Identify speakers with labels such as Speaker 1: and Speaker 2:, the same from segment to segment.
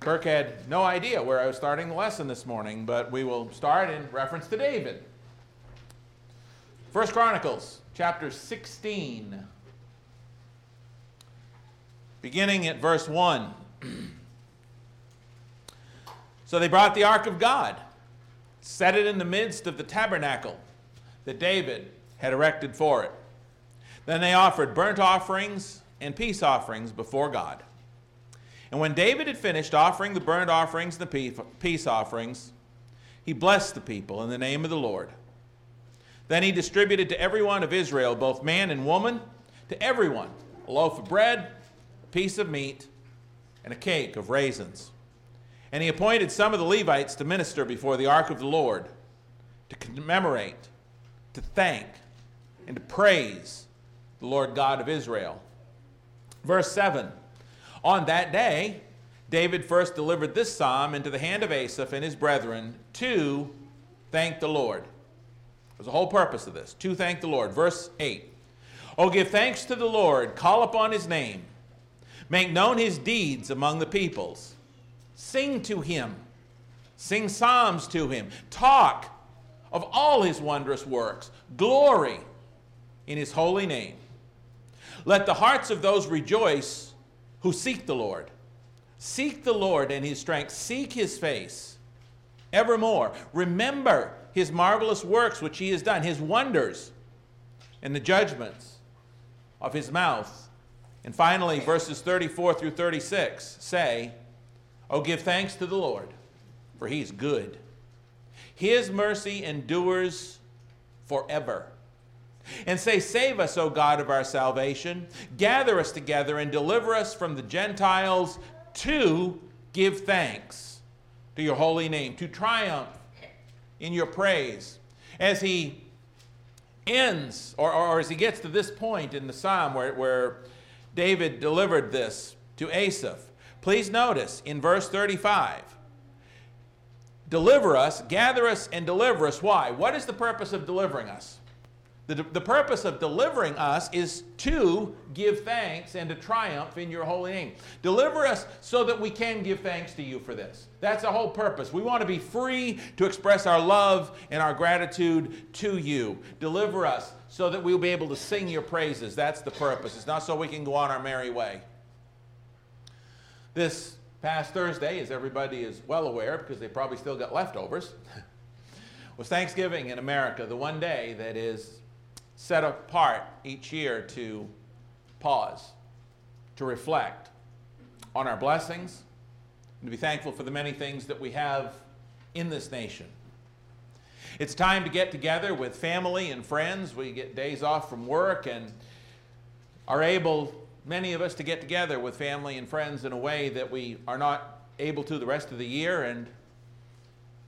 Speaker 1: Kirk had no idea where I was starting the lesson this morning, but we will start in reference to David. First Chronicles chapter 16, beginning at verse 1. so they brought the ark of God, set it in the midst of the tabernacle that David had erected for it. Then they offered burnt offerings and peace offerings before God. And when David had finished offering the burnt offerings and the peace offerings, he blessed the people in the name of the Lord. Then he distributed to every one of Israel, both man and woman, to everyone, a loaf of bread, a piece of meat, and a cake of raisins. And he appointed some of the Levites to minister before the ark of the Lord, to commemorate, to thank, and to praise the Lord God of Israel. Verse 7 On that day, David first delivered this psalm into the hand of Asaph and his brethren to thank the Lord. There's a whole purpose of this. To thank the Lord. Verse 8. Oh, give thanks to the Lord, call upon his name, make known his deeds among the peoples. Sing to him, sing psalms to him, talk of all his wondrous works, glory in his holy name. Let the hearts of those rejoice who seek the Lord. Seek the Lord and his strength, seek his face evermore. Remember his marvelous works which he has done, his wonders, and the judgments of his mouth. And finally, verses 34 through 36 say, Oh, give thanks to the Lord, for he is good. His mercy endures forever. And say, Save us, O God of our salvation. Gather us together and deliver us from the Gentiles to give thanks to your holy name, to triumph in your praise. As he ends, or, or, as he gets to this point in the psalm where, where David delivered this to Asaph, please notice in verse 35 deliver us, gather us, and deliver us. Why? What is the purpose of delivering us? The, the purpose of delivering us is to give thanks and to triumph in your holy name. Deliver us so that we can give thanks to you for this. That's the whole purpose. We want to be free to express our love and our gratitude to you. Deliver us so that we'll be able to sing your praises. That's the purpose. It's not so we can go on our merry way. This past Thursday, as everybody is well aware, because they probably still got leftovers, was Thanksgiving in America, the one day that is set apart each year to pause, to reflect on our blessings, and to be thankful for the many things that we have in this nation. It's time to get together with family and friends. We get days off from work and are able, many of us, to get together with family and friends in a way that we are not able to the rest of the year, and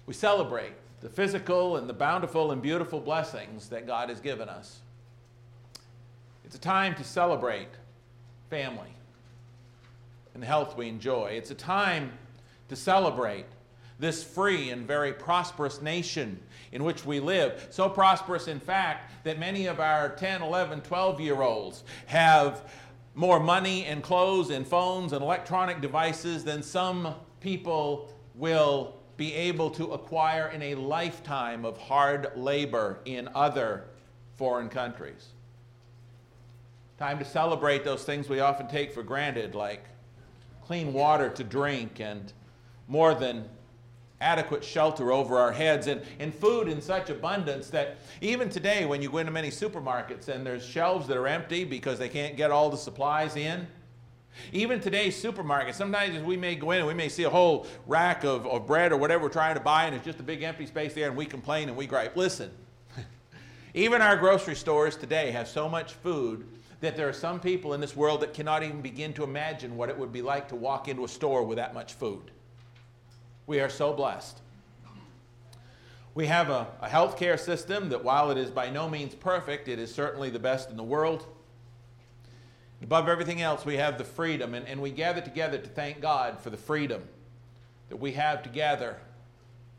Speaker 1: we celebrate the physical and the bountiful and beautiful blessings that God has given us. It's a time to celebrate family and the health we enjoy. It's a time to celebrate this free and very prosperous nation in which we live. So prosperous, in fact, that many of our 10, 11, 12 year olds have more money and clothes and phones and electronic devices than some people will be able to acquire in a lifetime of hard labor in other foreign countries. Time to celebrate those things we often take for granted, like clean water to drink and more than adequate shelter over our heads and, and food in such abundance that even today when you go into many supermarkets and there's shelves that are empty because they can't get all the supplies in even today's supermarket, sometimes we may go in and we may see a whole rack of, of bread or whatever we're trying to buy and it's just a big empty space there and we complain and we gripe listen even our grocery stores today have so much food that there are some people in this world that cannot even begin to imagine what it would be like to walk into a store with that much food. We are so blessed. We have a, a health care system that, while it is by no means perfect, it is certainly the best in the world. Above everything else, we have the freedom, and, and we gather together to thank God for the freedom that we have to gather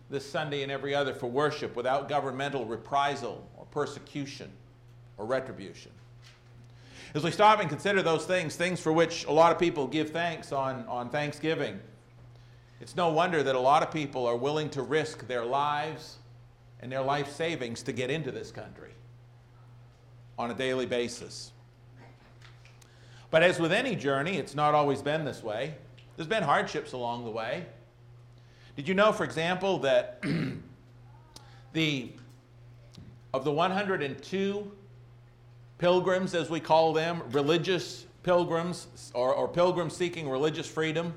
Speaker 1: this Sunday and every other for worship without governmental reprisal or persecution or retribution. As we stop and consider those things, things for which a lot of people give thanks on, on Thanksgiving, It's no wonder that a lot of people are willing to risk their lives and their life savings to get into this country on a daily basis. But as with any journey, it's not always been this way. There's been hardships along the way. Did you know, for example, that the of the 102 pilgrims, as we call them, religious pilgrims or, or pilgrims seeking religious freedom,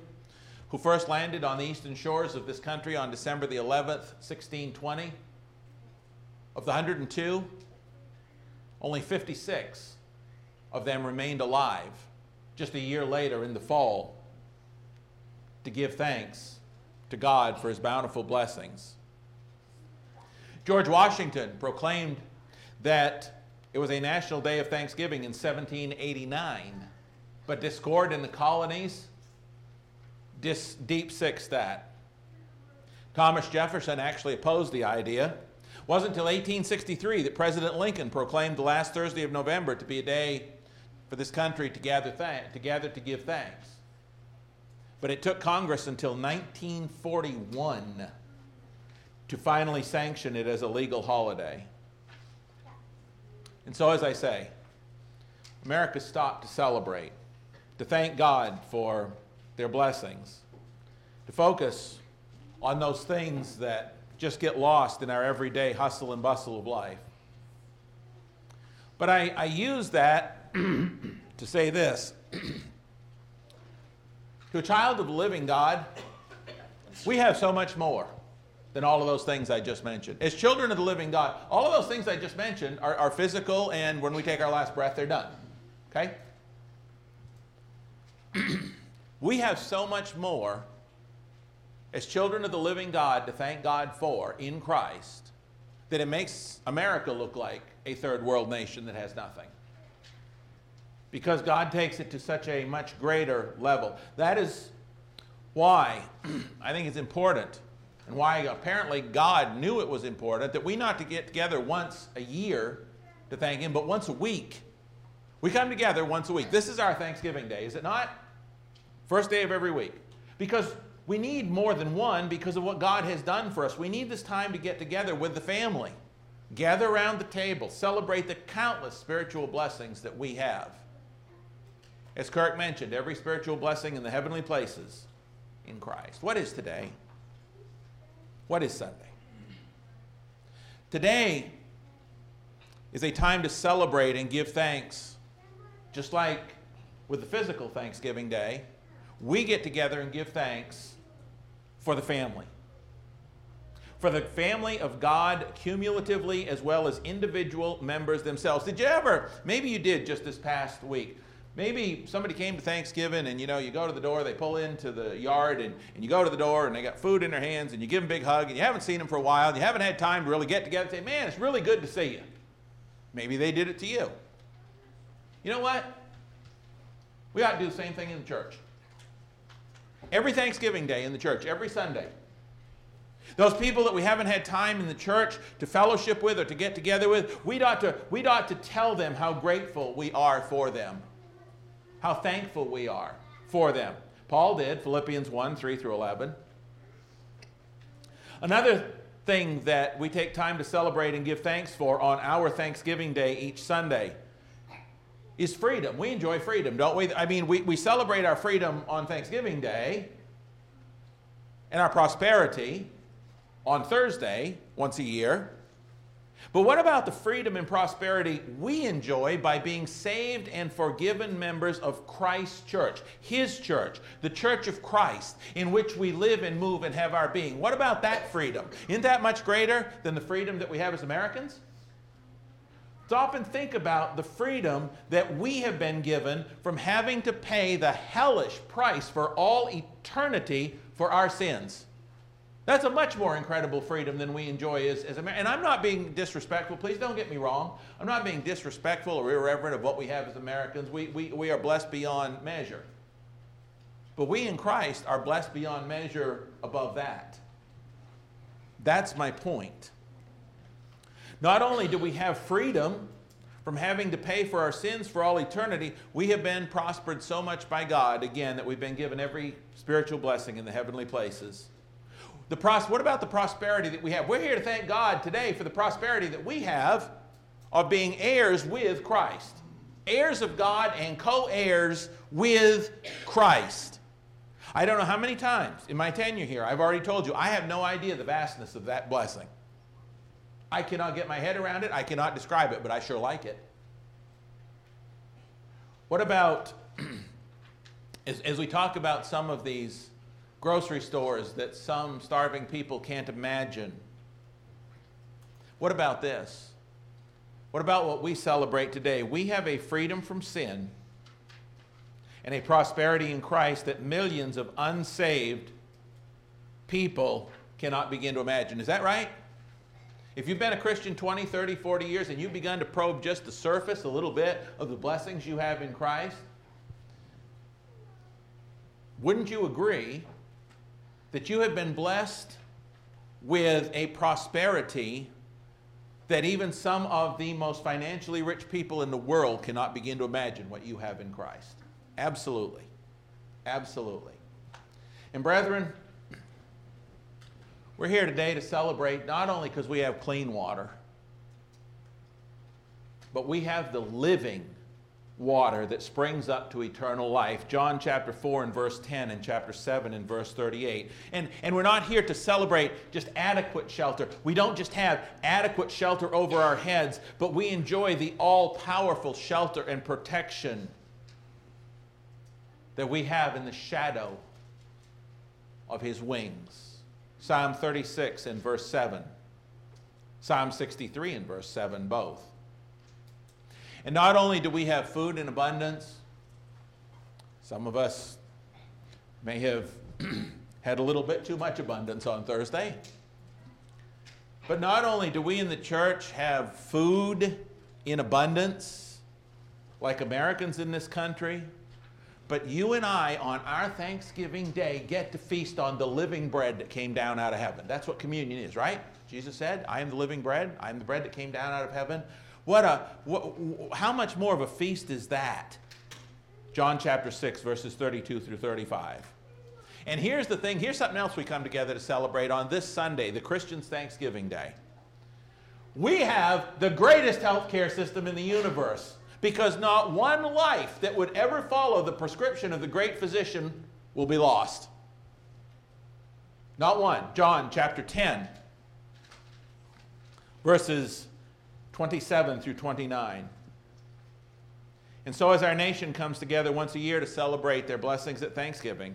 Speaker 1: who first landed on the eastern shores of this country on December the 11th, 1620, of the 102, only 56 of them remained alive just a year later in the fall to give thanks to God for his bountiful blessings. George Washington proclaimed that it was a national day of thanksgiving in 1789, but discord in the colonies dis- deep six that. Thomas Jefferson actually opposed the idea. It wasn't until 1863 that President Lincoln proclaimed the last Thursday of November to be a day for this country to gather, th- to gather to give thanks. But it took Congress until 1941 to finally sanction it as a legal holiday. And so, as I say, America stopped to celebrate, to thank God for their blessings, to focus on those things that just get lost in our everyday hustle and bustle of life. But I, I use that to say this to a child of the living God, we have so much more than all of those things I just mentioned. As children of the living God, all of those things I just mentioned are, are physical, and when we take our last breath, they're done. Okay? we have so much more as children of the living God to thank God for in Christ that it makes America look like a third world nation that has nothing. Because God takes it to such a much greater level. That is why I think it's important and why apparently God knew it was important that we not to get together once a year to thank Him, but once a week. We come together once a week. This is our Thanksgiving Day, is it not? First day of every week. Because we need more than one because of what God has done for us. We need this time to get together with the family, gather around the table, celebrate the countless spiritual blessings that we have. As Kirk mentioned, every spiritual blessing in the heavenly places in Christ. What is today? What is Sunday? Today is a time to celebrate and give thanks, just like with the physical Thanksgiving Day. We get together and give thanks for the family. For the family of God cumulatively as well as individual members themselves. Did you ever, maybe you did just this past week, Maybe somebody came to Thanksgiving and you know, you go to the door, they pull into the yard and, and you go to the door and they got food in their hands and you give them a big hug and you haven't seen them for a while and you haven't had time to really get together and say, man, it's really good to see you. Maybe they did it to you. You know what? We ought to do the same thing in the church. Every Thanksgiving Day in the church, every Sunday. Those people that we haven't had time in the church to fellowship with or to get together with, we'd ought to, we'd ought to tell them how grateful we are for them how thankful we are for them. Paul did, Philippians 1 3 through 11. Another thing that we take time to celebrate and give thanks for on our Thanksgiving Day each Sunday is freedom. We enjoy freedom, don't we? I mean, we, we celebrate our freedom on Thanksgiving Day and our prosperity on Thursday once a year. But what about the freedom and prosperity we enjoy by being saved and forgiven members of Christ's church, His church, the church of Christ, in which we live and move and have our being? What about that freedom? Isn't that much greater than the freedom that we have as Americans? Stop and think about the freedom that we have been given from having to pay the hellish price for all eternity for our sins. That's a much more incredible freedom than we enjoy as, as Americans. And I'm not being disrespectful, please don't get me wrong. I'm not being disrespectful or irreverent of what we have as Americans. We, we, we are blessed beyond measure. But we in Christ are blessed beyond measure above that. That's my point. Not only do we have freedom from having to pay for our sins for all eternity, we have been prospered so much by God, again, that we've been given every spiritual blessing in the heavenly places. The pros- what about the prosperity that we have? We're here to thank God today for the prosperity that we have of being heirs with Christ. Heirs of God and co heirs with Christ. I don't know how many times in my tenure here I've already told you I have no idea the vastness of that blessing. I cannot get my head around it. I cannot describe it, but I sure like it. What about, as, as we talk about some of these grocery stores that some starving people can't imagine, what about this? What about what we celebrate today? We have a freedom from sin and a prosperity in Christ that millions of unsaved people cannot begin to imagine. Is that right? If you've been a Christian 20, 30, 40 years and you've begun to probe just the surface a little bit of the blessings you have in Christ, wouldn't you agree that you have been blessed with a prosperity that even some of the most financially rich people in the world cannot begin to imagine what you have in Christ? Absolutely. Absolutely. And brethren, we're here today to celebrate not only because we have clean water, but we have the living water that springs up to eternal life. John chapter 4 and verse 10 and chapter 7 and verse 38. And, and we're not here to celebrate just adequate shelter. We don't just have adequate shelter over our heads, but we enjoy the all powerful shelter and protection that we have in the shadow of his wings. Psalm 36 and verse 7. Psalm 63 and verse 7, both. And not only do we have food in abundance, some of us may have had a little bit too much abundance on Thursday. But not only do we in the church have food in abundance, like Americans in this country, but you and I, on our Thanksgiving day, get to feast on the living bread that came down out of heaven. That's what communion is, right? Jesus said, I am the living bread. I am the bread that came down out of heaven. What a, what, how much more of a feast is that? John chapter 6, verses 32 through 35. And here's the thing here's something else we come together to celebrate on this Sunday, the Christian's Thanksgiving Day. We have the greatest healthcare system in the universe because not one life that would ever follow the prescription of the great physician will be lost. Not one. John chapter 10, verses 27 through 29. And so, as our nation comes together once a year to celebrate their blessings at Thanksgiving,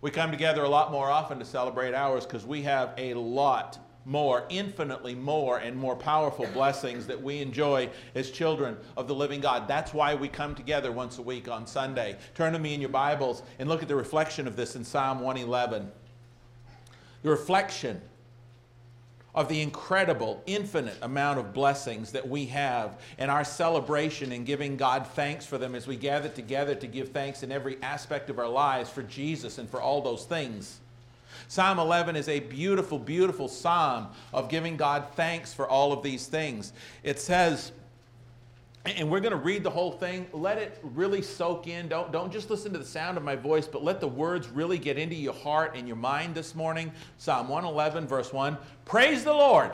Speaker 1: we come together a lot more often to celebrate ours because we have a lot more, infinitely more, and more powerful blessings that we enjoy as children of the living God. That's why we come together once a week on Sunday. Turn to me in your Bibles and look at the reflection of this in Psalm 111. The reflection of the incredible, infinite amount of blessings that we have and our celebration and giving God thanks for them as we gather together to give thanks in every aspect of our lives for Jesus and for all those things. Psalm 11 is a beautiful, beautiful psalm of giving God thanks for all of these things. It says, and we're going to read the whole thing. Let it really soak in. Don't, don't just listen to the sound of my voice, but let the words really get into your heart and your mind this morning. Psalm 111, verse 1. Praise the Lord.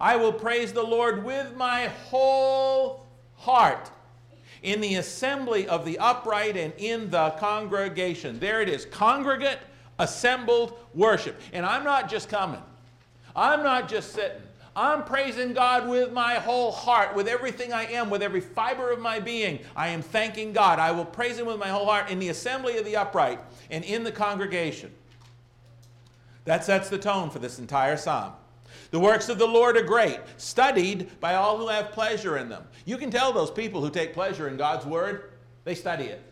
Speaker 1: I will praise the Lord with my whole heart in the assembly of the upright and in the congregation. There it is, congregate assembled worship. And I'm not just coming, I'm not just sitting. I'm praising God with my whole heart, with everything I am, with every fiber of my being. I am thanking God. I will praise Him with my whole heart in the assembly of the upright and in the congregation. That sets the tone for this entire psalm. The works of the Lord are great, studied by all who have pleasure in them. You can tell those people who take pleasure in God's word, they study it.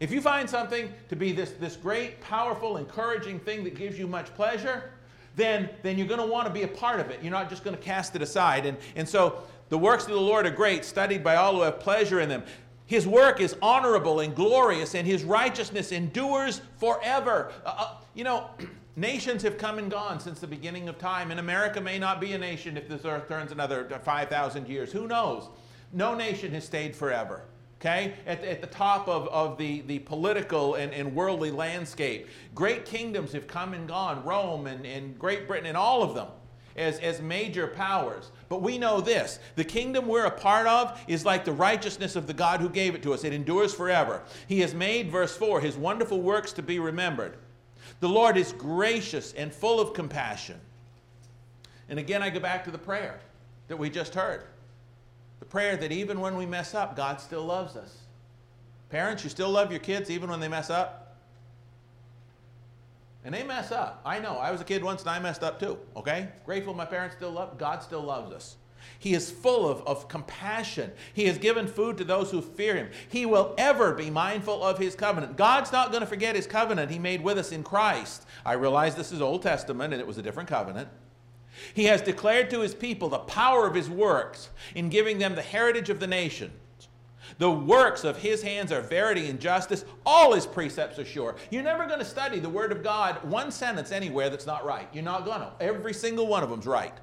Speaker 1: If you find something to be this, this great, powerful, encouraging thing that gives you much pleasure, then, then you're going to want to be a part of it. You're not just going to cast it aside. And, and so the works of the Lord are great, studied by all who have pleasure in them. His work is honorable and glorious, and his righteousness endures forever. Uh, uh, you know, nations have come and gone since the beginning of time, and America may not be a nation if this earth turns another 5,000 years. Who knows? No nation has stayed forever. Okay? At, the, at the top of, of the, the political and, and worldly landscape. Great kingdoms have come and gone Rome and, and Great Britain and all of them as, as major powers. But we know this the kingdom we're a part of is like the righteousness of the God who gave it to us, it endures forever. He has made, verse 4, his wonderful works to be remembered. The Lord is gracious and full of compassion. And again, I go back to the prayer that we just heard. Prayer that even when we mess up, God still loves us. Parents, you still love your kids even when they mess up? And they mess up. I know. I was a kid once and I messed up too. Okay? Grateful my parents still love. God still loves us. He is full of, of compassion. He has given food to those who fear him. He will ever be mindful of his covenant. God's not going to forget his covenant he made with us in Christ. I realize this is Old Testament and it was a different covenant. He has declared to his people the power of his works in giving them the heritage of the nation. The works of his hands are verity and justice. All his precepts are sure. You're never going to study the Word of God one sentence anywhere that's not right. You're not going to. Every single one of them's right.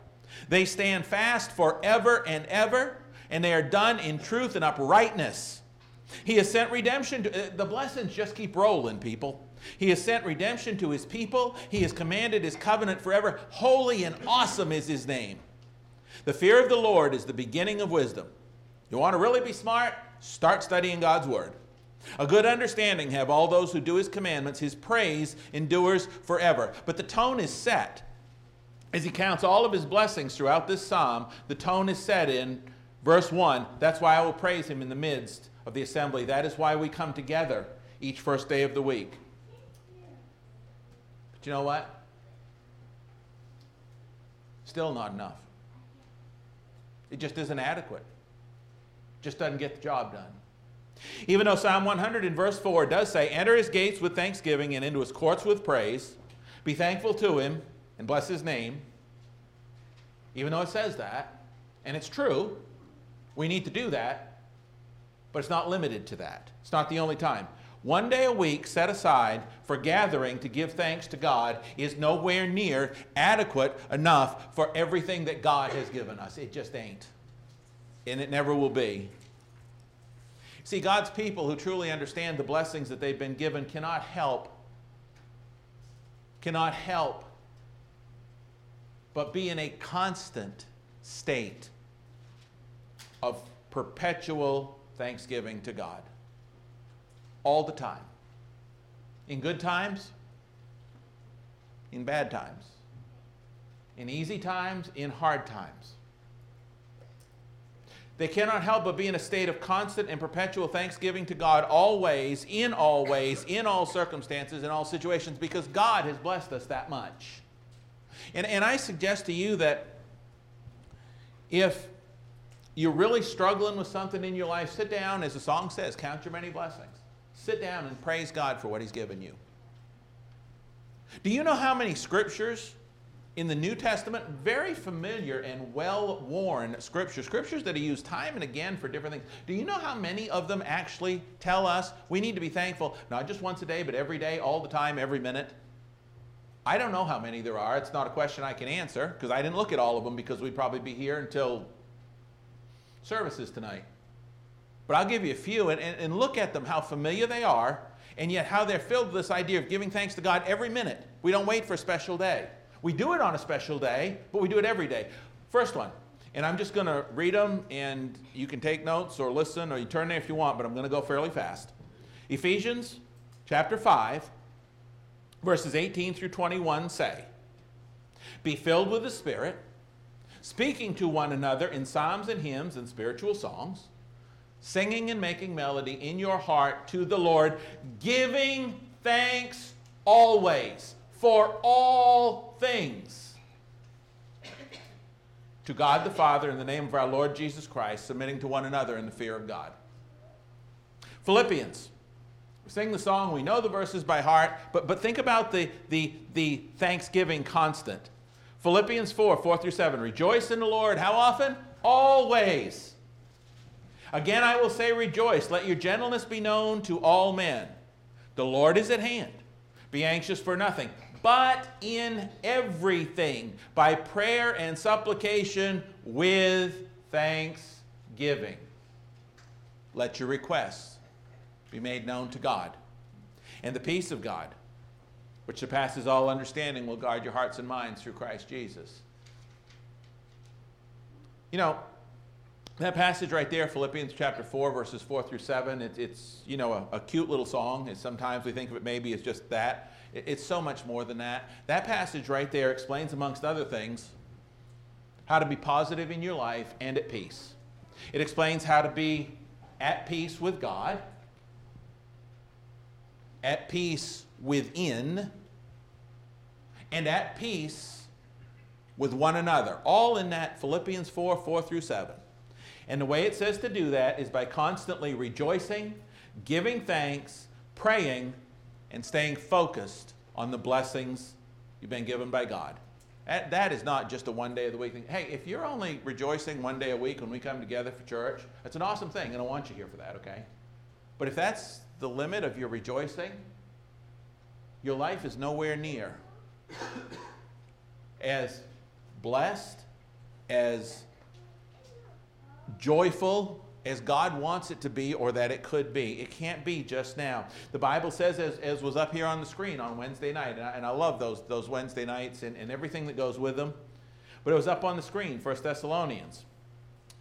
Speaker 1: They stand fast forever and ever, and they are done in truth and uprightness. He has sent redemption. To, uh, the blessings just keep rolling, people. He has sent redemption to his people. He has commanded his covenant forever. Holy and awesome is his name. The fear of the Lord is the beginning of wisdom. You want to really be smart? Start studying God's Word. A good understanding have all those who do His commandments. His praise endures forever. But the tone is set. As he counts all of his blessings throughout this psalm, the tone is set in verse 1. That's why I will praise him in the midst of the assembly. That is why we come together each first day of the week. But you know what? Still not enough. It just isn't adequate. Just doesn't get the job done. Even though Psalm 100 in verse 4 does say, Enter his gates with thanksgiving and into his courts with praise, be thankful to him and bless his name, even though it says that, and it's true, we need to do that, but it's not limited to that. It's not the only time. One day a week set aside for gathering to give thanks to God is nowhere near adequate enough for everything that God has given us. It just ain't and it never will be. See, God's people who truly understand the blessings that they've been given cannot help, cannot help but be in a constant state of perpetual thanksgiving to God. All the time. In good times, in bad times, in easy times, in hard times. They cannot help but be in a state of constant and perpetual thanksgiving to God always, in all ways, in all circumstances, in all situations, because God has blessed us that much. And, and I suggest to you that if you're really struggling with something in your life, sit down, as the song says, count your many blessings. Sit down and praise God for what He's given you. Do you know how many scriptures in the New Testament, very familiar and well worn scriptures, scriptures that are used time and again for different things. Do you know how many of them actually tell us we need to be thankful, not just once a day, but every day, all the time, every minute? I don't know how many there are. It's not a question I can answer because I didn't look at all of them because we'd probably be here until services tonight. But I'll give you a few and, and, and look at them, how familiar they are, and yet how they're filled with this idea of giving thanks to God every minute. We don't wait for a special day. We do it on a special day, but we do it every day. First one, and I'm just going to read them, and you can take notes or listen, or you turn there if you want, but I'm going to go fairly fast. Ephesians chapter 5, verses 18 through 21 say, Be filled with the Spirit, speaking to one another in psalms and hymns and spiritual songs, singing and making melody in your heart to the Lord, giving thanks always for all things. To God the Father, in the name of our Lord Jesus Christ, submitting to one another in the fear of God. Philippians. We sing the song, we know the verses by heart, but, but think about the, the, the thanksgiving constant. Philippians 4, 4 through 7. Rejoice in the Lord. How often? Always. Again, I will say, rejoice. Let your gentleness be known to all men. The Lord is at hand. Be anxious for nothing, but in everything, by prayer and supplication with thanksgiving. Let your requests be made known to God. And the peace of God, which surpasses all understanding, will guard your hearts and minds through Christ Jesus. You know, that passage right there, Philippians chapter 4, verses 4 through 7, it, it's, you know, a, a, cute little song. And sometimes we think of it maybe as just that. It, it's so much more than that. That passage right there explains, amongst other things, how to be positive in your life and at peace. It explains how to be at peace with God, at peace within, and at peace with one another. All in that Philippians 4 4 through 7. And the way it says to do that is by constantly rejoicing, giving thanks, praying, and staying focused on the blessings you've been given by God. That, that is not just a one day of the week thing. Hey, if you're only rejoicing one day a week when we come together for church, that's an awesome thing, and I want you here for that, okay? But if that's the limit of your rejoicing, your life is nowhere near as blessed, as joyful as God wants it to be or that it could be. It can't be just now. The Bible says, as, as was up here on the screen on Wednesday night, and I, and I love those, those Wednesday nights and, and everything that goes with them, but it was up on the screen, 1 Thessalonians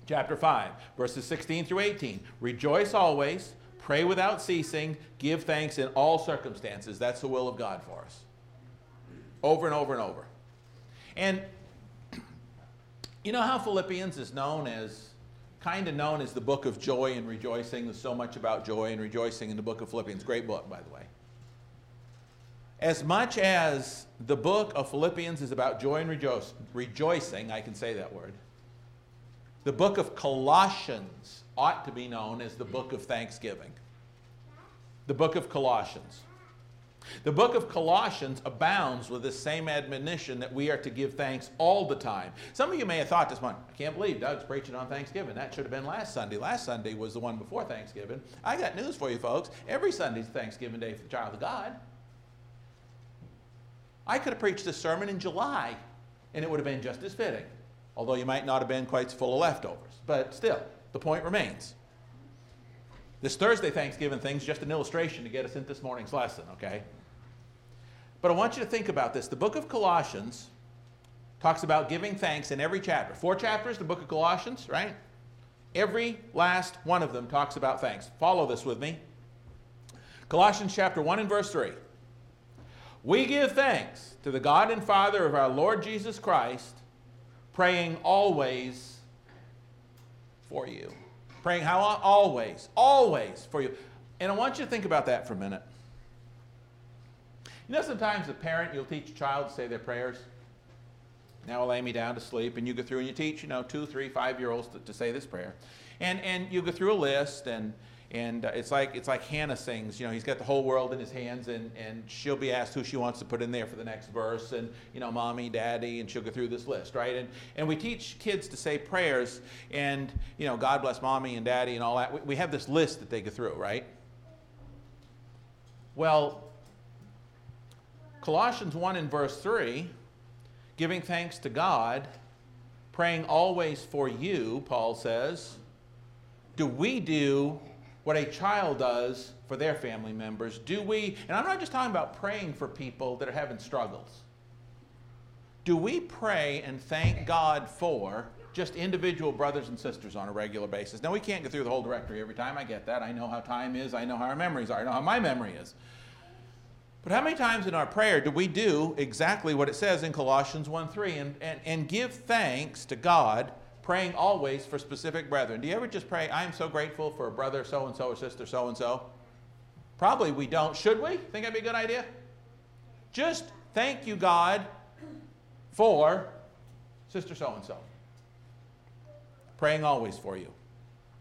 Speaker 1: chapter 5, verses 16 through 18. Rejoice always, pray without ceasing, give thanks in all circumstances. That's the will of God for us. Over and over and over. And you know how Philippians is known as kind of known as the book of joy and rejoicing. There's so much about joy and rejoicing in the book of Philippians. Great book, by the way. As much as the book of Philippians is about joy and rejo- rejoicing, I can say that word, the book of Colossians ought to be known as the book of thanksgiving. The book of Colossians. The book of Colossians abounds with the same admonition that we are to give thanks all the time. Some of you may have thought this morning, I can't believe Doug's preaching on Thanksgiving. That should have been last Sunday. Last Sunday was the one before Thanksgiving. I got news for you, folks. Every Sunday's Thanksgiving Day for the child of God. I could have preached this sermon in July, and it would have been just as fitting, although you might not have been quite full of leftovers. But still, the point remains. This Thursday Thanksgiving thing's just an illustration to get us into this morning's lesson, okay? But I want you to think about this. The book of Colossians talks about giving thanks in every chapter. Four chapters, the book of Colossians, right? Every last one of them talks about thanks. Follow this with me. Colossians chapter 1 and verse 3. We give thanks to the God and Father of our Lord Jesus Christ, praying always for you. Praying how? Always. Always for you. And I want you to think about that for a minute. You know, sometimes a parent, you'll teach a child to say their prayers. Now lay me down to sleep, and you go through and you teach, you know, two, three, five-year-olds to, to say this prayer, and and you go through a list, and and uh, it's like it's like Hannah sings. You know, he's got the whole world in his hands, and and she'll be asked who she wants to put in there for the next verse, and you know, mommy, daddy, and she'll go through this list, right? And and we teach kids to say prayers, and you know, God bless mommy and daddy, and all that. We, we have this list that they go through, right? Well, Colossians 1 and verse 3, giving thanks to God, praying always for you, Paul says, do we do what a child does for their family members? Do we, and I'm not just talking about praying for people that are having struggles. Do we pray and thank God for just individual brothers and sisters on a regular basis? Now, we can't go through the whole directory every time. I get that. I know how time is. I know how our memories are. I know how my memory is. But how many times in our prayer do we do exactly what it says in Colossians 1 3 and, and, and give thanks to God, praying always for specific brethren? Do you ever just pray, I am so grateful for a brother so and so or sister so and so? Probably we don't. Should we? Think that'd be a good idea? Just thank you, God, for sister so and so. Praying always for you.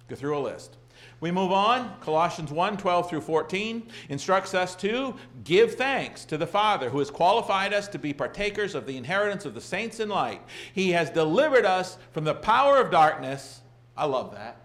Speaker 1: Go through a list. We move on. Colossians 1 12 through 14 instructs us to give thanks to the Father who has qualified us to be partakers of the inheritance of the saints in light. He has delivered us from the power of darkness. I love that.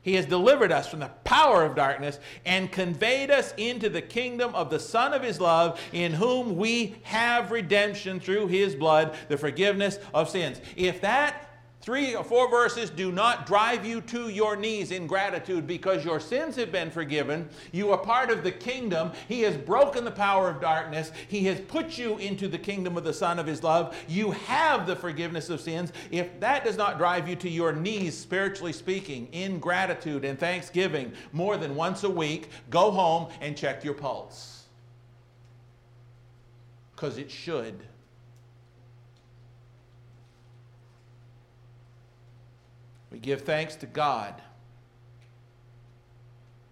Speaker 1: He has delivered us from the power of darkness and conveyed us into the kingdom of the Son of His love, in whom we have redemption through His blood, the forgiveness of sins. If that three or four verses do not drive you to your knees in gratitude because your sins have been forgiven. You are part of the kingdom. He has broken the power of darkness. He has put you into the kingdom of the Son of His love. You have the forgiveness of sins. If that does not drive you to your knees, spiritually speaking, in gratitude and thanksgiving more than once a week, go home and check your pulse. Because it should. We give thanks to God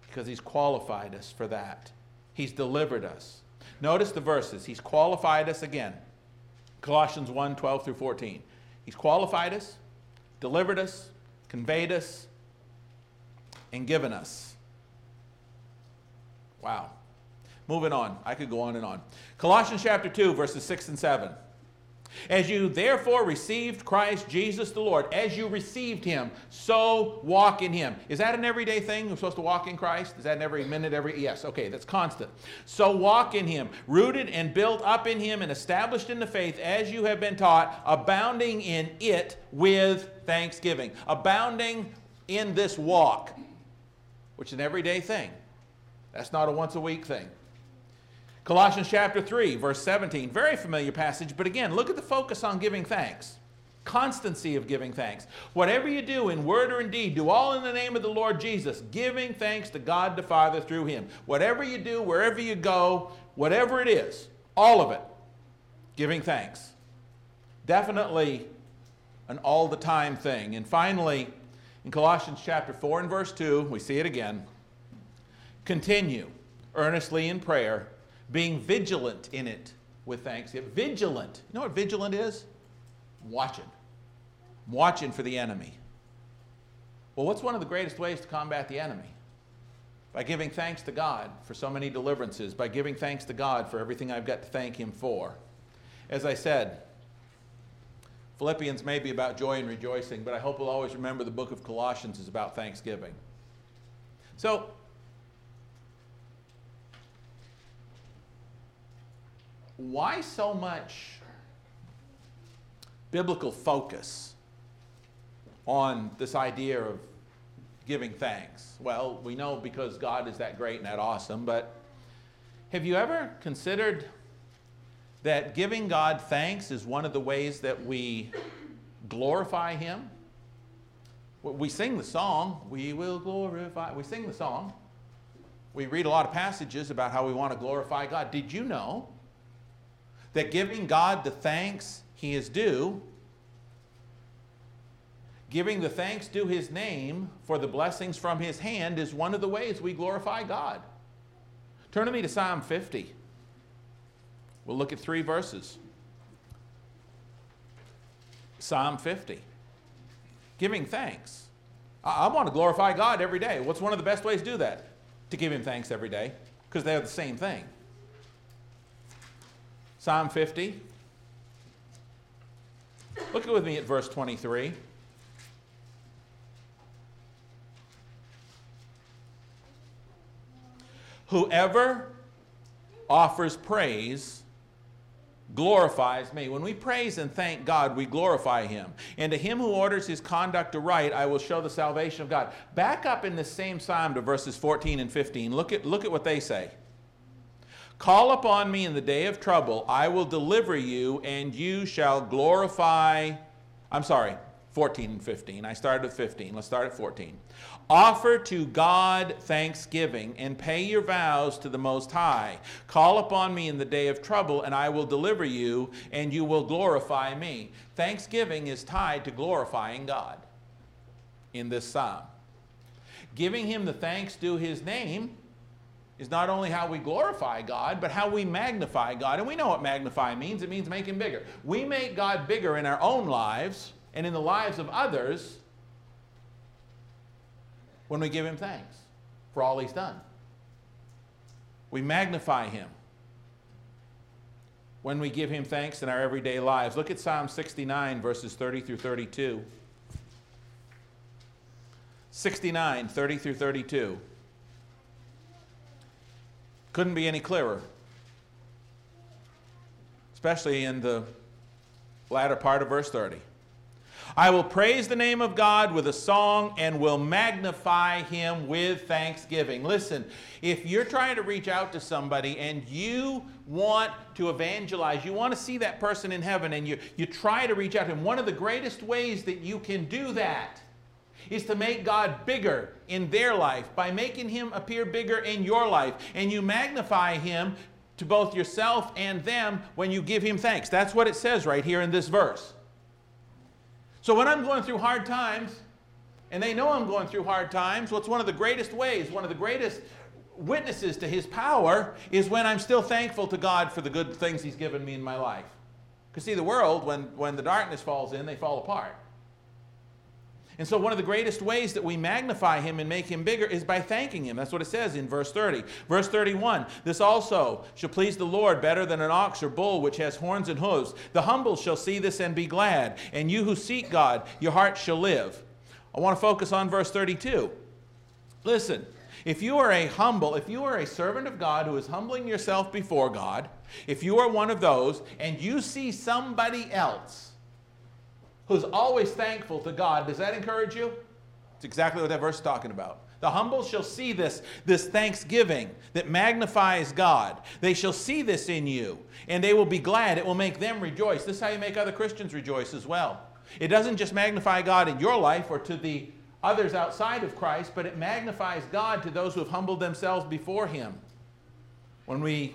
Speaker 1: because He's qualified us for that. He's delivered us. Notice the verses. He's qualified us again. Colossians 1 12 through 14. He's qualified us, delivered us, conveyed us, and given us. Wow. Moving on. I could go on and on. Colossians chapter 2, verses 6 and 7. As you therefore received Christ Jesus the Lord, as you received him, so walk in him. Is that an everyday thing? We're supposed to walk in Christ? Is that every minute, every? Yes, okay, that's constant. So walk in him, rooted and built up in him and established in the faith as you have been taught, abounding in it with thanksgiving. Abounding in this walk, which is an everyday thing. That's not a once a week thing. Colossians chapter 3, verse 17. Very familiar passage, but again, look at the focus on giving thanks. Constancy of giving thanks. Whatever you do in word or in deed, do all in the name of the Lord Jesus, giving thanks to God the Father through him. Whatever you do, wherever you go, whatever it is, all of it, giving thanks. Definitely an all the time thing. And finally, in Colossians chapter 4 and verse 2, we see it again. Continue earnestly in prayer being vigilant in it with thanksgiving. Vigilant. You know what vigilant is? Watching. Watching for the enemy. Well, what's one of the greatest ways to combat the enemy? By giving thanks to God for so many deliverances, by giving thanks to God for everything I've got to thank Him for. As I said, Philippians may be about joy and rejoicing, but I hope we'll always remember the book of Colossians is about thanksgiving. So, why so much biblical focus on this idea of giving thanks? Well, we know because God is that great and that awesome, but have you ever considered that giving God thanks is one of the ways that we glorify Him? We sing the song, We Will Glorify. We sing the song. We read a lot of passages about how we want to glorify God. Did you know that giving God the thanks he is due, giving the thanks due his name for the blessings from his hand is one of the ways we glorify God. Turn to me to Psalm 50. We'll look at three verses. Psalm 50. Giving thanks. I, I want to glorify God every day. What's one of the best ways to do that? To give him thanks every day, because they're the same thing. Psalm 50. Look with me at verse 23. Whoever offers praise glorifies me. When we praise and thank God, we glorify Him. And to him who orders his conduct aright, I will show the salvation of God. Back up in the same psalm to verses 14 and 15. Look at, look at what they say. Call upon me in the day of trouble. I will deliver you, and you shall glorify. I'm sorry, 14 and 15. I started with 15. Let's start at 14. Offer to God thanksgiving and pay your vows to the Most High. Call upon me in the day of trouble, and I will deliver you, and you will glorify me. Thanksgiving is tied to glorifying God in this psalm. Giving him the thanks due his name is not only how we glorify God, but how we magnify God. And we know what magnify means it means Him bigger. We make God bigger in our own lives and in the lives of others when we give Him thanks for all He's done. We magnify Him when we give Him thanks in our everyday lives. Look at Psalm 69, verses 30 through 32. 69, 30 through 32. Couldn't be any clearer, especially in the latter part of verse 30. I will praise the name of God with a song and will magnify him with thanksgiving. Listen, if you're trying to reach out to somebody and you want to evangelize, you want to see that person in heaven, and you, you try to reach out to him, one of the greatest ways that you can do that is to make God bigger in their life by making him appear bigger in your life. And you magnify him to both yourself and them when you give him thanks. That's what it says right here in this verse. So when I'm going through hard times, and they know I'm going through hard times, what's one of the greatest ways, one of the greatest witnesses to his power is when I'm still thankful to God for the good things he's given me in my life. Because see, the world, when, when the darkness falls in, they fall apart. And so, one of the greatest ways that we magnify him and make him bigger is by thanking him. That's what it says in verse 30. Verse 31 This also shall please the Lord better than an ox or bull which has horns and hooves. The humble shall see this and be glad, and you who seek God, your heart shall live. I want to focus on verse 32. Listen, if you are a humble, if you are a servant of God who is humbling yourself before God, if you are one of those and you see somebody else who's always thankful to God. Does that encourage you? It's exactly what that verse is talking about. The humble shall see this, this thanksgiving that magnifies God. They shall see this in you, and they will be glad. It will make them rejoice. This is how you make other Christians rejoice as well. It doesn't just magnify God in your life or to the others outside of Christ, but it magnifies God to those who have humbled themselves before Him. When we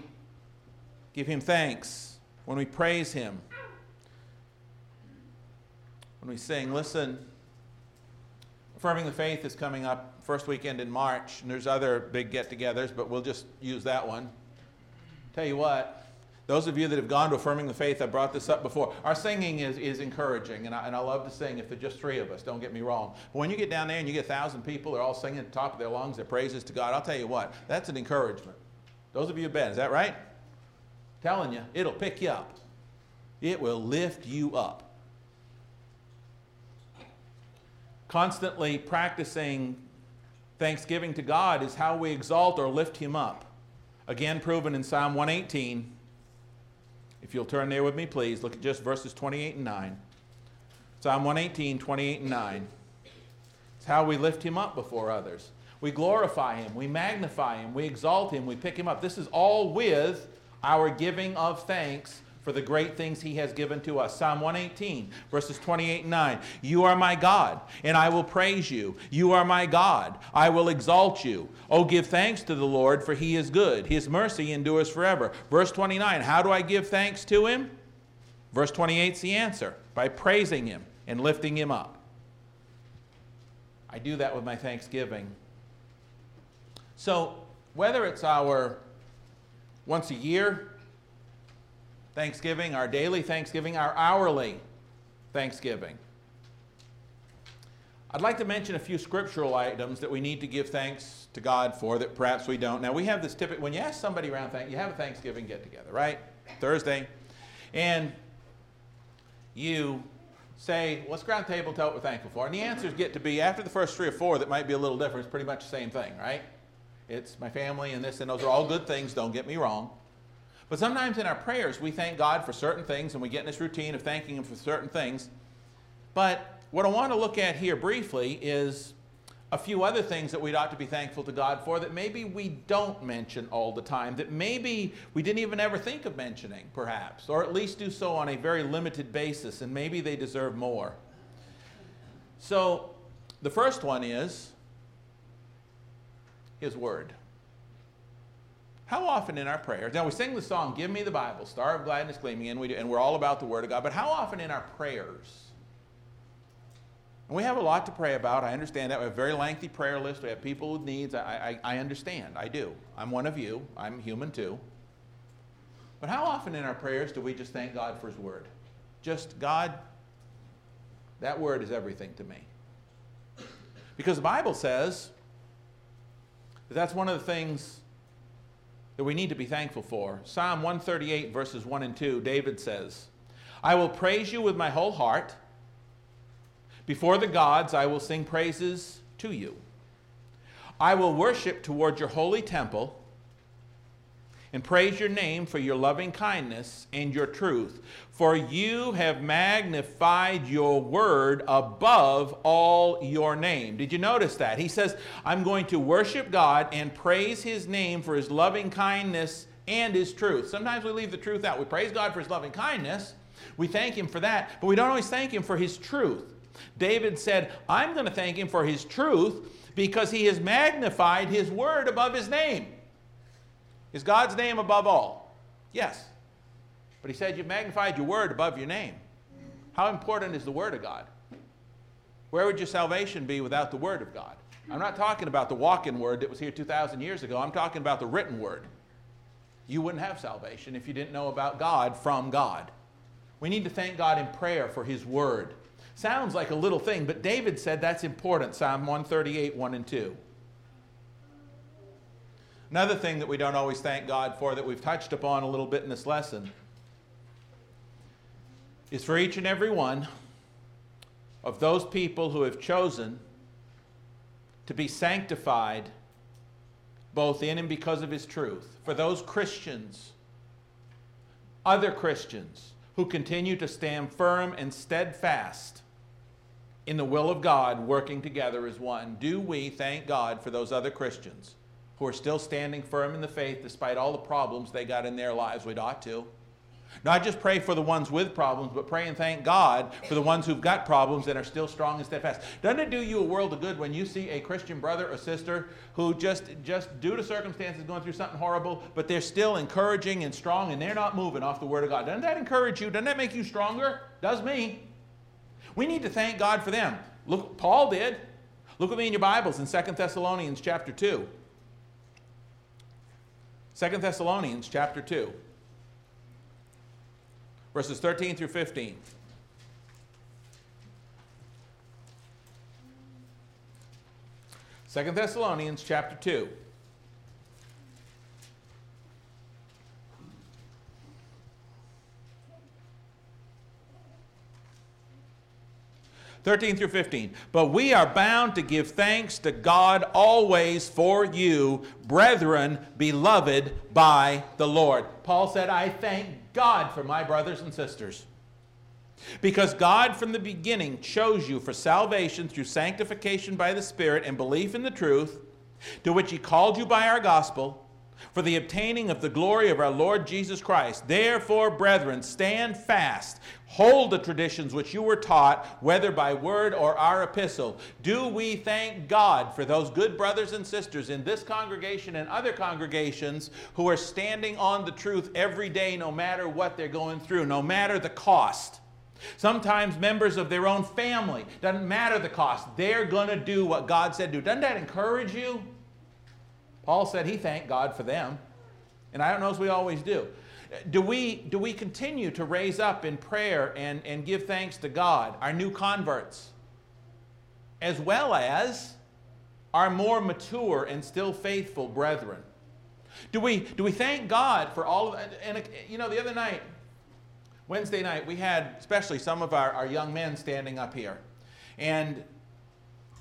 Speaker 1: give Him thanks, when we praise Him, when we sing, listen, Affirming the Faith is coming up first weekend in March, and there's other big get togethers, but we'll just use that one. Tell you what, those of you that have gone to Affirming the Faith, I brought this up before. Our singing is, is encouraging, and I, and I love to sing if there's just three of us, don't get me wrong. But when you get down there and you get a thousand people, they're all singing at the top of their lungs, their praises to God, I'll tell you what, that's an encouragement. Those of you have been, is that right? Telling you, it'll pick you up. It will lift you up. Constantly practicing thanksgiving to God is how we exalt or lift Him up. Again, proven in Psalm 118. If you'll turn there with me, please, look at just verses 28 and 9. Psalm 118, 28 and 9. It's how we lift Him up before others. We glorify Him, we magnify Him, we exalt Him, we pick Him up. This is all with our giving of thanks for the great things he has given to us. Psalm 118, verses 28 and 9. You are my God, and I will praise you. You are my God, I will exalt you. Oh, give thanks to the Lord, for he is good. His mercy endures forever. Verse 29, how do I give thanks to him? Verse 28 is the answer by praising him and lifting him up. I do that with my thanksgiving. So, whether it's our once a year Thanksgiving, our daily Thanksgiving, our hourly Thanksgiving. I'd like to mention a few scriptural items that we need to give thanks to God for that perhaps we don't. Now, we have this typical, when you ask somebody around, thank, you have a Thanksgiving get together, right? Thursday. And you say, what's ground table what we're thankful for? And the answers get to be, after the first three or four that might be a little different, it's pretty much the same thing, right? It's my family and this, and those are all good things, don't get me wrong. But sometimes in our prayers, we thank God for certain things and we get in this routine of thanking Him for certain things. But what I want to look at here briefly is a few other things that we ought to be thankful to God for that maybe we don't mention all the time, that maybe we didn't even ever think of mentioning, perhaps, or at least do so on a very limited basis, and maybe they deserve more. So the first one is His Word. How often in our prayers, now we sing the song, Give Me the Bible, Star of Gladness Gleaming, and, we do, and we're all about the Word of God, but how often in our prayers, and we have a lot to pray about, I understand that. We have a very lengthy prayer list. We have people with needs. I, I, I understand. I do. I'm one of you. I'm human too. But how often in our prayers do we just thank God for His Word? Just, God, that Word is everything to me. Because the Bible says that that's one of the things that we need to be thankful for. Psalm 138, verses 1 and 2, David says, I will praise you with my whole heart. Before the gods, I will sing praises to you. I will worship toward your holy temple and praise your name for your loving kindness and your truth. For you have magnified your word above all your name. Did you notice that? He says, I'm going to worship God and praise his name for his loving kindness and his truth. Sometimes we leave the truth out. We praise God for his loving kindness, we thank him for that, but we don't always thank him for his truth. David said, I'm going to thank him for his truth because he has magnified his word above his name. Is God's name above all? Yes. But he said, You've magnified your word above your name. How important is the word of God? Where would your salvation be without the word of God? I'm not talking about the walk in word that was here 2,000 years ago. I'm talking about the written word. You wouldn't have salvation if you didn't know about God from God. We need to thank God in prayer for his word. Sounds like a little thing, but David said that's important. Psalm 138, 1 and 2. Another thing that we don't always thank God for that we've touched upon a little bit in this lesson is for each and every one of those people who have chosen to be sanctified both in and because of his truth. For those Christians, other Christians who continue to stand firm and steadfast in the will of God, working together as one, do we thank God for those other Christians? Who are still standing firm in the faith despite all the problems they got in their lives. We'd ought to. Not just pray for the ones with problems, but pray and thank God for the ones who've got problems and are still strong and steadfast. Doesn't it do you a world of good when you see a Christian brother or sister who just, just due to circumstances going through something horrible, but they're still encouraging and strong and they're not moving off the Word of God? Doesn't that encourage you? Doesn't that make you stronger? Does me. We need to thank God for them. Look, Paul did. Look with me in your Bibles in 2 Thessalonians chapter 2. Second Thessalonians chapter 2, verses 13 through 15. Second Thessalonians chapter 2. 13 through 15. But we are bound to give thanks to God always for you, brethren, beloved by the Lord. Paul said, I thank God for my brothers and sisters. Because God from the beginning chose you for salvation through sanctification by the Spirit and belief in the truth, to which He called you by our gospel for the obtaining of the glory of our Lord Jesus Christ. Therefore, brethren, stand fast, hold the traditions which you were taught, whether by word or our epistle. Do we thank God for those good brothers and sisters in this congregation and other congregations who are standing on the truth every day, no matter what they're going through, no matter the cost? Sometimes members of their own family, doesn't matter the cost, they're going to do what God said to do. Doesn't that encourage you? Paul said he thanked God for them. And I don't know as we always do. Do we, do we continue to raise up in prayer and, and give thanks to God, our new converts, as well as our more mature and still faithful brethren? Do we, do we thank God for all of? And, you know, the other night, Wednesday night, we had especially some of our, our young men standing up here. And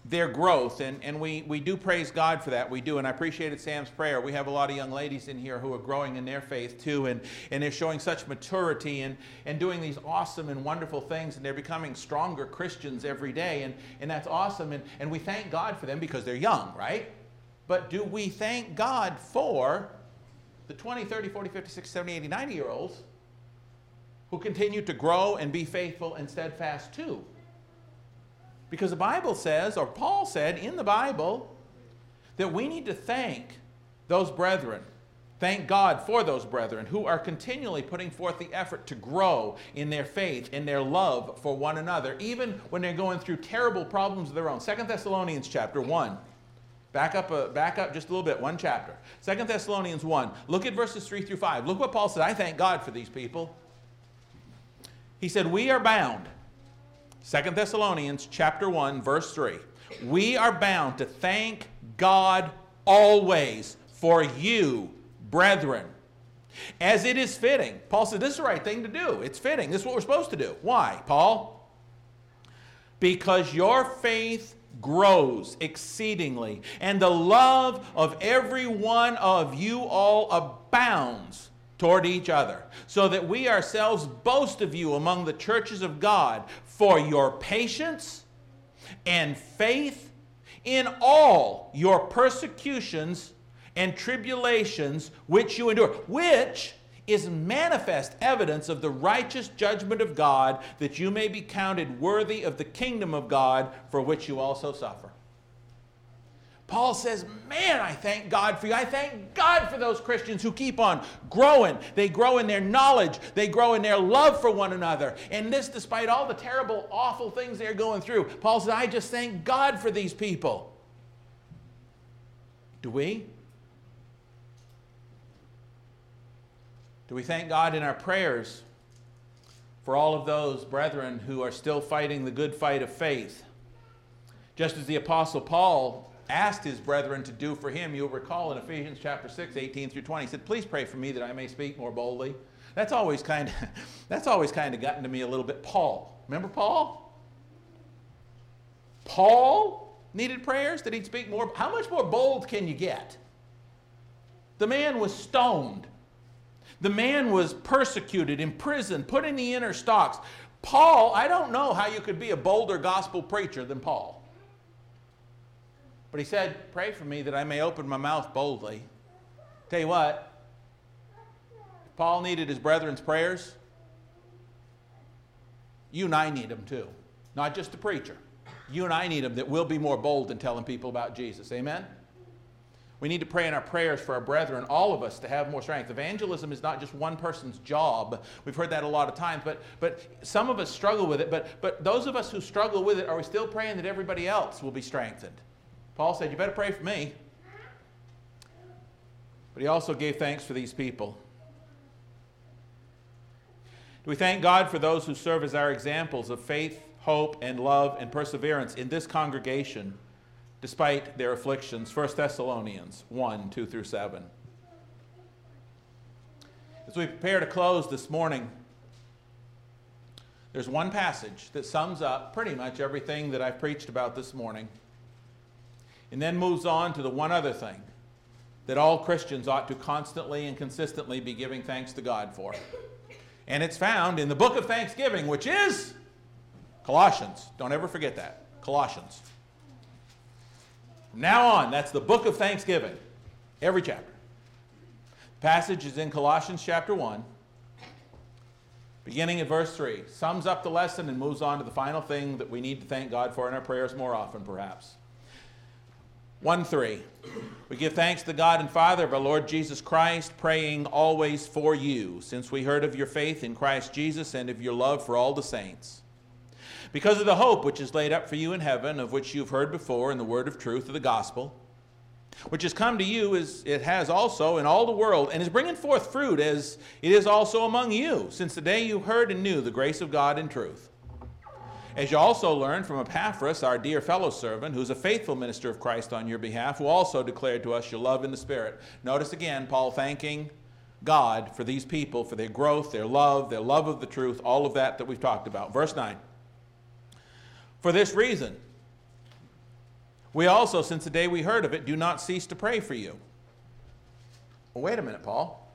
Speaker 1: their growth, and, and we, we do praise God for that. We do, and I appreciated Sam's prayer. We have a lot of young ladies in here who are growing in their faith too, and, and they're showing such maturity and, and doing these awesome and wonderful things, and they're becoming stronger Christians every day, and, and that's awesome, and, and we thank God for them because they're young, right? But do we thank God for the 20, 30, 40, 50, 60, 70, 80, 90 year olds who continue to grow and be faithful and steadfast too? Because the Bible says, or Paul said in the Bible, that we need to thank those brethren. Thank God for those brethren who are continually putting forth the effort to grow in their faith, in their love for one another, even when they're going through terrible problems of their own. Second Thessalonians chapter 1. Back up, back up just a little bit, one chapter. Second Thessalonians 1. Look at verses 3 through 5. Look what Paul said. I thank God for these people. He said, We are bound Second Thessalonians chapter 1 verse 3. We are bound to thank God always for you, brethren. As it is fitting. Paul said this is the right thing to do. It's fitting. This is what we're supposed to do. Why, Paul? Because your faith grows exceedingly, and the love of every one of you all abounds toward each other, so that we ourselves boast of you among the churches of God for your patience and faith in all your persecutions and tribulations which you endure, which is manifest evidence of the righteous judgment of God, that you may be counted worthy of the kingdom of God for which you also suffer. Paul says, Man, I thank God for you. I thank God for those Christians who keep on growing. They grow in their knowledge, they grow in their love for one another. And this, despite all the terrible, awful things they're going through. Paul says, I just thank God for these people. Do we? Do we thank God in our prayers for all of those brethren who are still fighting the good fight of faith? Just as the Apostle Paul asked his brethren to do for him, you'll recall in Ephesians chapter 6, 18 through 20, he said, Please pray for me that I may speak more boldly. That's always kind of, that's always kind of gotten to me a little bit. Paul. Remember Paul? Paul needed prayers that he'd speak more. How much more bold can you get? The man was stoned. The man was persecuted, imprisoned, put in the inner stocks. Paul, I don't know how you could be a bolder gospel preacher than Paul. But he said, Pray for me that I may open my mouth boldly. Tell you what, if Paul needed his brethren's prayers. You and I need them too, not just the preacher. You and I need them that we'll be more bold in telling people about Jesus. Amen? We need to pray in our prayers for our brethren, all of us, to have more strength. Evangelism is not just one person's job. We've heard that a lot of times, but, but some of us struggle with it. But, but those of us who struggle with it, are we still praying that everybody else will be strengthened? Paul said, You better pray for me. But he also gave thanks for these people. Do we thank God for those who serve as our examples of faith, hope, and love and perseverance in this congregation? despite their afflictions. 1 Thessalonians 1 2 through 7. As we prepare to close this morning, there's one passage that sums up pretty much everything that I've preached about this morning, and then moves on to the one other thing that all Christians ought to constantly and consistently be giving thanks to God for. And it's found in the book of Thanksgiving, which is Colossians. Don't ever forget that. Colossians. From now on, that's the book of Thanksgiving, every chapter. The passage is in Colossians chapter 1, beginning at verse 3. Sums up the lesson and moves on to the final thing that we need to thank God for in our prayers more often, perhaps. 1 3. We give thanks to God and Father of our Lord Jesus Christ, praying always for you, since we heard of your faith in Christ Jesus and of your love for all the saints because of the hope which is laid up for you in heaven, of which you've heard before in the word of truth of the gospel, which has come to you as it has also in all the world, and is bringing forth fruit as it is also among you, since the day you heard and knew the grace of God in truth. As you also learned from Epaphras, our dear fellow servant, who's a faithful minister of Christ on your behalf, who also declared to us your love in the Spirit. Notice again, Paul thanking God for these people, for their growth, their love, their love of the truth, all of that that we've talked about. Verse 9. For this reason, we also, since the day we heard of it, do not cease to pray for you. Well, wait a minute, Paul.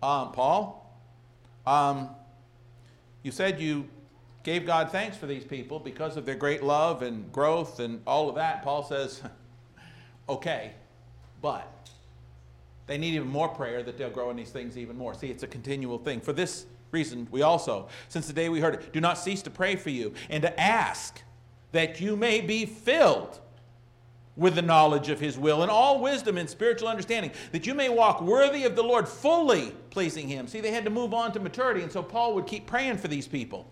Speaker 1: Um, Paul, um, you said you gave God thanks for these people because of their great love and growth and all of that. Paul says, okay, but they need even more prayer that they'll grow in these things even more. See, it's a continual thing. For this reason, we also, since the day we heard it, do not cease to pray for you and to ask that you may be filled with the knowledge of his will and all wisdom and spiritual understanding, that you may walk worthy of the Lord, fully pleasing him. See, they had to move on to maturity, and so Paul would keep praying for these people,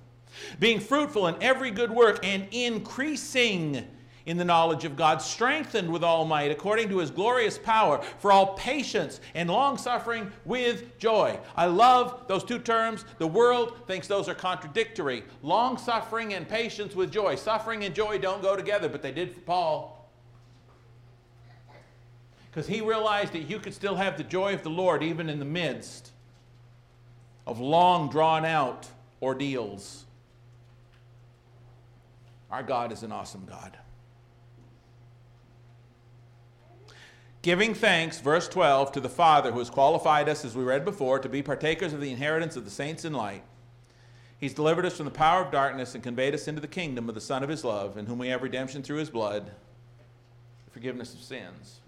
Speaker 1: being fruitful in every good work and increasing in the knowledge of God, strengthened with all might according to his glorious power for all patience and long suffering with joy. I love those two terms. The world thinks those are contradictory. Long suffering and patience with joy. Suffering and joy don't go together, but they did for Paul. Because he realized that you could still have the joy of the Lord even in the midst of long drawn out ordeals. Our God is an awesome God. Giving thanks, verse 12, to the Father who has qualified us, as we read before, to be partakers of the inheritance of the saints in light. He's delivered us from the power of darkness and conveyed us into the kingdom of the Son of His love, in whom we have redemption through His blood, forgiveness of sins.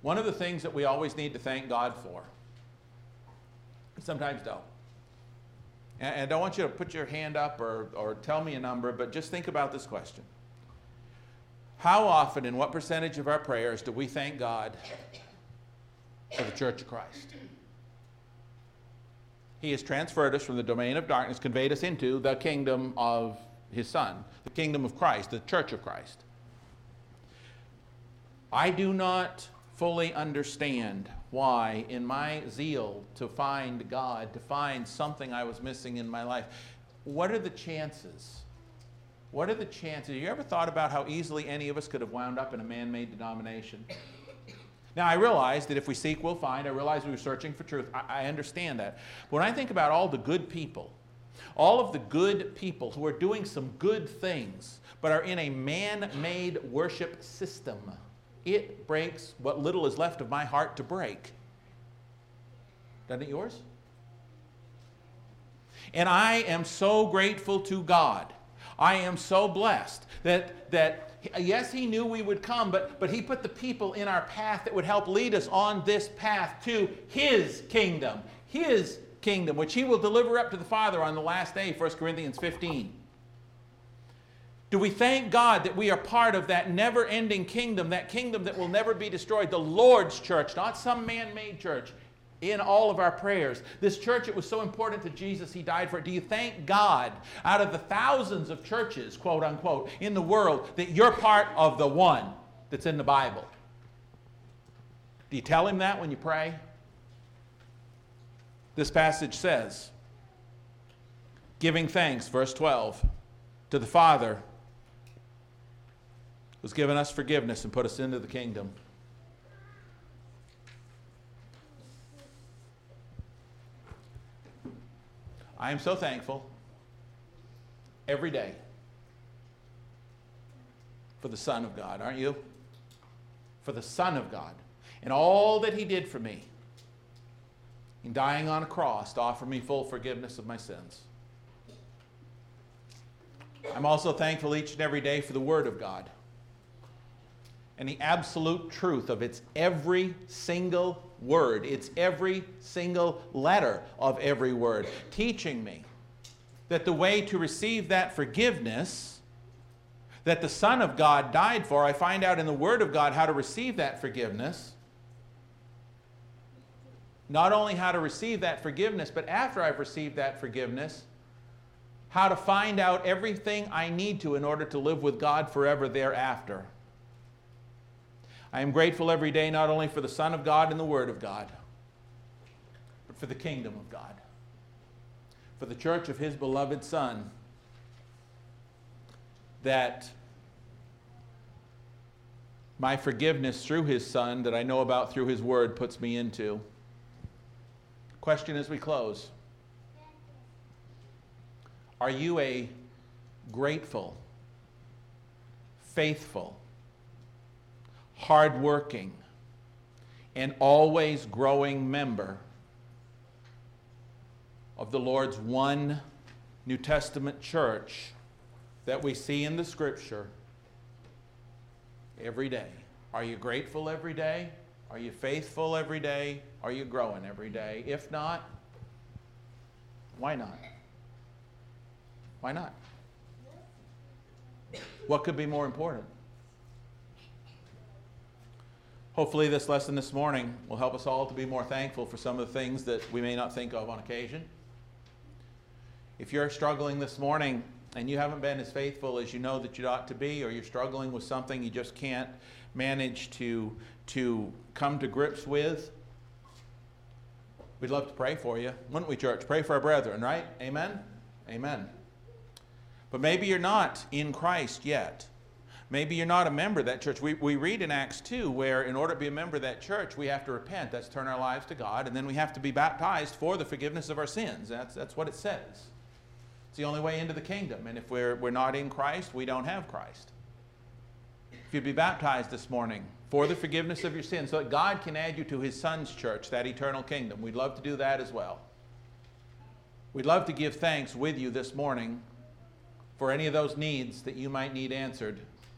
Speaker 1: One of the things that we always need to thank God for, sometimes don't and I want you to put your hand up or, or tell me a number, but just think about this question. How often, in what percentage of our prayers, do we thank God for the Church of Christ? He has transferred us from the domain of darkness, conveyed us into the kingdom of His Son, the kingdom of Christ, the Church of Christ. I do not fully understand why, in my zeal to find God, to find something I was missing in my life, what are the chances? What are the chances? Have you ever thought about how easily any of us could have wound up in a man made denomination? Now, I realize that if we seek, we'll find. I realize we were searching for truth. I, I understand that. But when I think about all the good people, all of the good people who are doing some good things, but are in a man made worship system, it breaks what little is left of my heart to break. Doesn't it yours? And I am so grateful to God. I am so blessed that, that yes, He knew we would come, but, but He put the people in our path that would help lead us on this path to His kingdom, His kingdom, which He will deliver up to the Father on the last day, 1 Corinthians 15. Do we thank God that we are part of that never ending kingdom, that kingdom that will never be destroyed, the Lord's church, not some man made church, in all of our prayers? This church, it was so important to Jesus, he died for it. Do you thank God out of the thousands of churches, quote unquote, in the world, that you're part of the one that's in the Bible? Do you tell him that when you pray? This passage says, giving thanks, verse 12, to the Father who's given us forgiveness and put us into the kingdom. I am so thankful every day for the Son of God, aren't you? For the Son of God and all that He did for me in dying on a cross to offer me full forgiveness of my sins. I'm also thankful each and every day for the Word of God and the absolute truth of its every single word, its every single letter of every word, teaching me that the way to receive that forgiveness that the Son of God died for, I find out in the Word of God how to receive that forgiveness. Not only how to receive that forgiveness, but after I've received that forgiveness, how to find out everything I need to in order to live with God forever thereafter. I am grateful every day not only for the Son of God and the Word of God, but for the kingdom of God, for the church of His beloved Son, that my forgiveness through His Son, that I know about through His Word, puts me into. Question as we close Are you a grateful, faithful, hardworking, and always growing member of the Lord's one New Testament church that we see in the scripture every day. Are you grateful every day? Are you faithful every day? Are you growing every day? If not, why not? Why not? What could be more important? Hopefully, this lesson this morning will help us all to be more thankful for some of the things that we may not think of on occasion. If you're struggling this morning and you haven't been as faithful as you know that you ought to be, or you're struggling with something you just can't manage to, to come to grips with, we'd love to pray for you. Wouldn't we, church? Pray for our brethren, right? Amen? Amen. But maybe you're not in Christ yet. Maybe you're not a member of that church. We, we read in Acts 2 where, in order to be a member of that church, we have to repent. That's turn our lives to God. And then we have to be baptized for the forgiveness of our sins. That's, that's what it says. It's the only way into the kingdom. And if we're, we're not in Christ, we don't have Christ. if you'd be baptized this morning for the forgiveness of your sins so that God can add you to his son's church, that eternal kingdom. We'd love to do that as well. We'd love to give thanks with you this morning for any of those needs that you might need answered